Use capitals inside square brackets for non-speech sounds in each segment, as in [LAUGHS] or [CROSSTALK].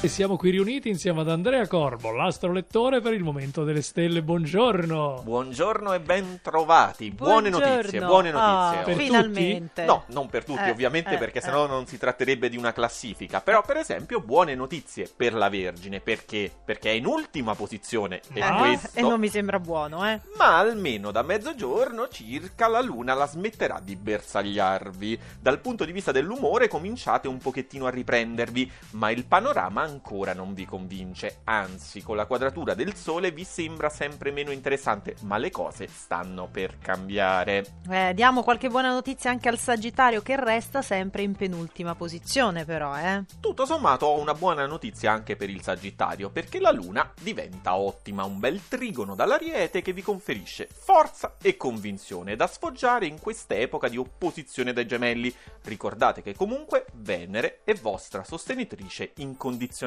E siamo qui riuniti insieme ad Andrea Corbo, l'astrolettore per il momento delle stelle. Buongiorno. Buongiorno e ben trovati. Buone Buongiorno. notizie, buone notizie. Ah, Per finalmente. No, non per tutti Eh, ovviamente eh, perché eh. sennò non si tratterebbe di una classifica. Però per esempio buone notizie per la Vergine. Perché? Perché è in ultima posizione e Ah, questo... E non mi sembra buono, eh. Ma almeno da mezzogiorno circa la luna la smetterà di bersagliarvi. Dal punto di vista dell'umore cominciate un pochettino a riprendervi, ma il panorama ancora non vi convince. Anzi, con la quadratura del Sole vi sembra sempre meno interessante, ma le cose stanno per cambiare. Eh, Diamo qualche buona notizia anche al Sagittario che resta sempre in penultima posizione, però, eh. Tutto sommato ho una buona notizia anche per il Sagittario, perché la Luna diventa ottima, un bel trigono dall'Ariete che vi conferisce forza e convinzione da sfoggiare in quest'epoca di opposizione dai gemelli. Ricordate che comunque Venere è vostra sostenitrice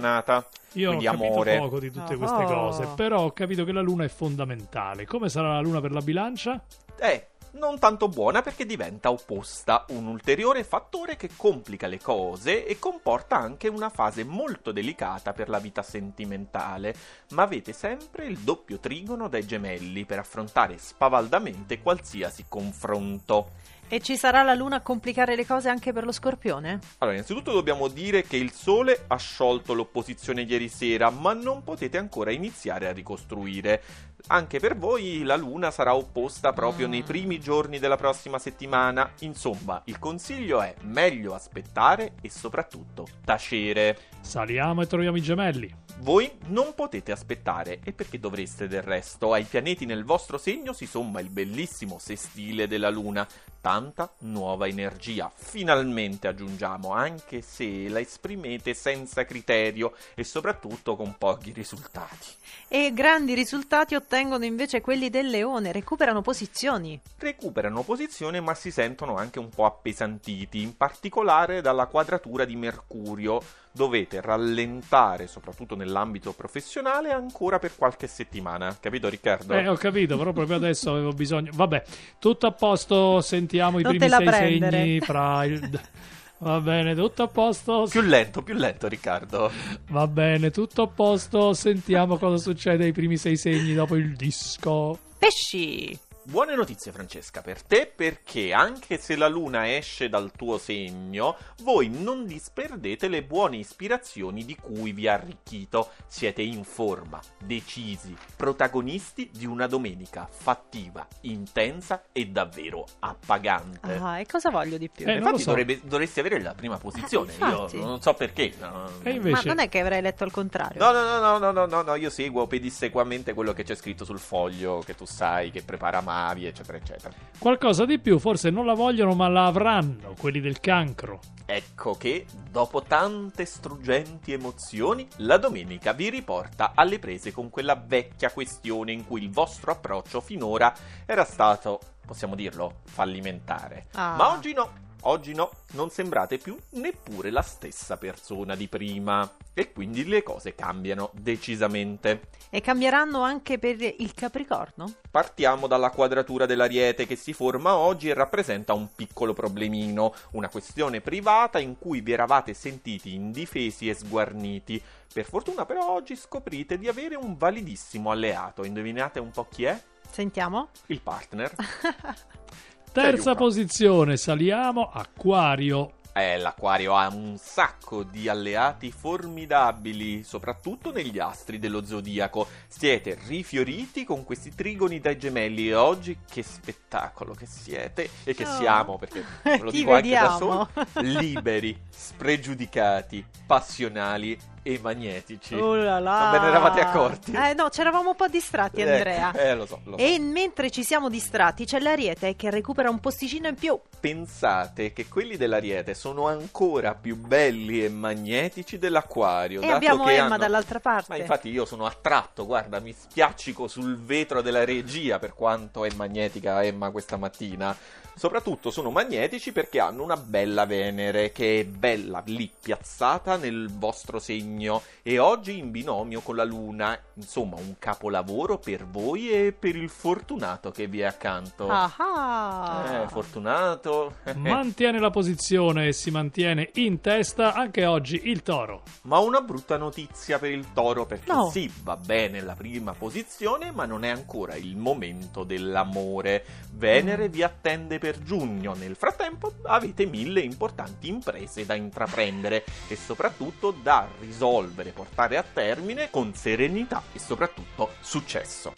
incondizionata. Io Quindi ho capito amore. poco di tutte Oh. queste cose, però ho capito che la luna è fondamentale. Come sarà la luna per la bilancia? Eh, non tanto buona perché diventa opposta, un ulteriore fattore che complica le cose e comporta anche una fase molto delicata per la vita sentimentale, ma avete sempre il doppio trigono dai gemelli per affrontare spavaldamente qualsiasi confronto. E ci sarà la Luna a complicare le cose anche per lo Scorpione? Allora, innanzitutto dobbiamo dire che il Sole ha sciolto l'opposizione ieri sera, ma non potete ancora iniziare a ricostruire. Anche per voi la Luna sarà opposta proprio Mm. nei primi giorni della prossima settimana. Insomma, il consiglio è meglio aspettare e soprattutto tacere. Saliamo e troviamo i gemelli. Voi non potete aspettare, e perché dovreste del resto? Ai pianeti nel vostro segno si somma il bellissimo sestile della Luna. Tanta nuova energia, finalmente aggiungiamo, anche se la esprimete senza criterio e soprattutto con pochi risultati. E grandi risultati ottengono invece quelli del Leone, recuperano posizioni. Recuperano posizione ma si sentono anche un po' appesantiti, in particolare dalla quadratura di Mercurio. Dovete rallentare, soprattutto nell'ambito professionale, ancora per qualche settimana. Capito Riccardo? Eh, ho capito, però proprio adesso avevo bisogno. Vabbè, tutto a posto, sentiamo i Non primi sei prendere. segni fra il... [LAUGHS] Va bene, tutto a posto. Più lento, più lento Riccardo. Va bene, tutto a posto. Sentiamo cosa succede ai primi sei segni dopo il disco. Pesci! Buone notizie Francesca per te perché anche se la luna esce dal tuo segno, voi non disperdete le buone ispirazioni di cui vi ha arricchito. Siete in forma, decisi, protagonisti di una domenica fattiva, intensa e davvero appagante. Ah, e cosa voglio di più? Eh, Infatti so. dovrebbe- dovresti avere la prima posizione, Eh, io non so perché. no. E Ma invece... non è che avrei letto al contrario. No, no, no, no, no, no, no, no, io seguo pedissequamente quello che c'è scritto sul foglio che tu sai, che prepara Mavi, eccetera, eccetera. Qualcosa di più, forse non la vogliono, ma la avranno, quelli del cancro. Ecco che, dopo tante struggenti emozioni, la domenica vi riporta alle prese con quella vecchia questione in cui il vostro approccio finora era stato, possiamo dirlo, fallimentare. Ah. Ma oggi no. Oggi no, non sembrate più neppure la stessa persona di prima. E quindi le cose cambiano decisamente. E cambieranno anche per il Capricorno? Partiamo dalla quadratura dell'ariete che si forma oggi e rappresenta un piccolo problemino, una questione privata in cui vi eravate sentiti indifesi e sguarniti. Per fortuna però oggi scoprite di avere un validissimo alleato. Indovinate un po' chi è? Sentiamo? Il partner. [LAUGHS] Terza posizione, saliamo, Acquario. Eh, l'Aquario ha un sacco di alleati formidabili, soprattutto negli astri dello zodiaco. Siete rifioriti con questi trigoni dai gemelli e oggi che spettacolo che siete e che Oh. siamo, perché [LAUGHS] ve lo dico anche da vediamo. solo, liberi, spregiudicati, passionali e magnetici. Oh là là. Non ve ne eravate accorti? Eh no, c'eravamo un po' distratti, Eh, Andrea. Eh, lo so, lo so. E mentre ci siamo distratti, c'è l'Ariete che recupera un posticino in più. Pensate che quelli dell'Ariete sono ancora più belli e magnetici dell'Acquario. E dato abbiamo che Emma hanno- dall'altra parte. Ma infatti io sono attratto, guarda, mi spiaccico sul vetro della regia per quanto è magnetica Emma questa mattina. Soprattutto sono magnetici perché hanno una bella Venere che è bella lì piazzata nel vostro segno e oggi in binomio con la Luna. Insomma, un capolavoro per voi e per il fortunato che vi è accanto. Ah ah. Eh, fortunato. [LAUGHS] Mantiene la posizione e si mantiene in testa anche oggi il toro. Ma una brutta notizia per il toro perché No. sì, va bene la prima posizione, ma non è ancora il momento dell'amore. Venere vi attende per giugno. Nel frattempo avete mille importanti imprese da intraprendere e soprattutto da risolvere, portare a termine con serenità e soprattutto successo.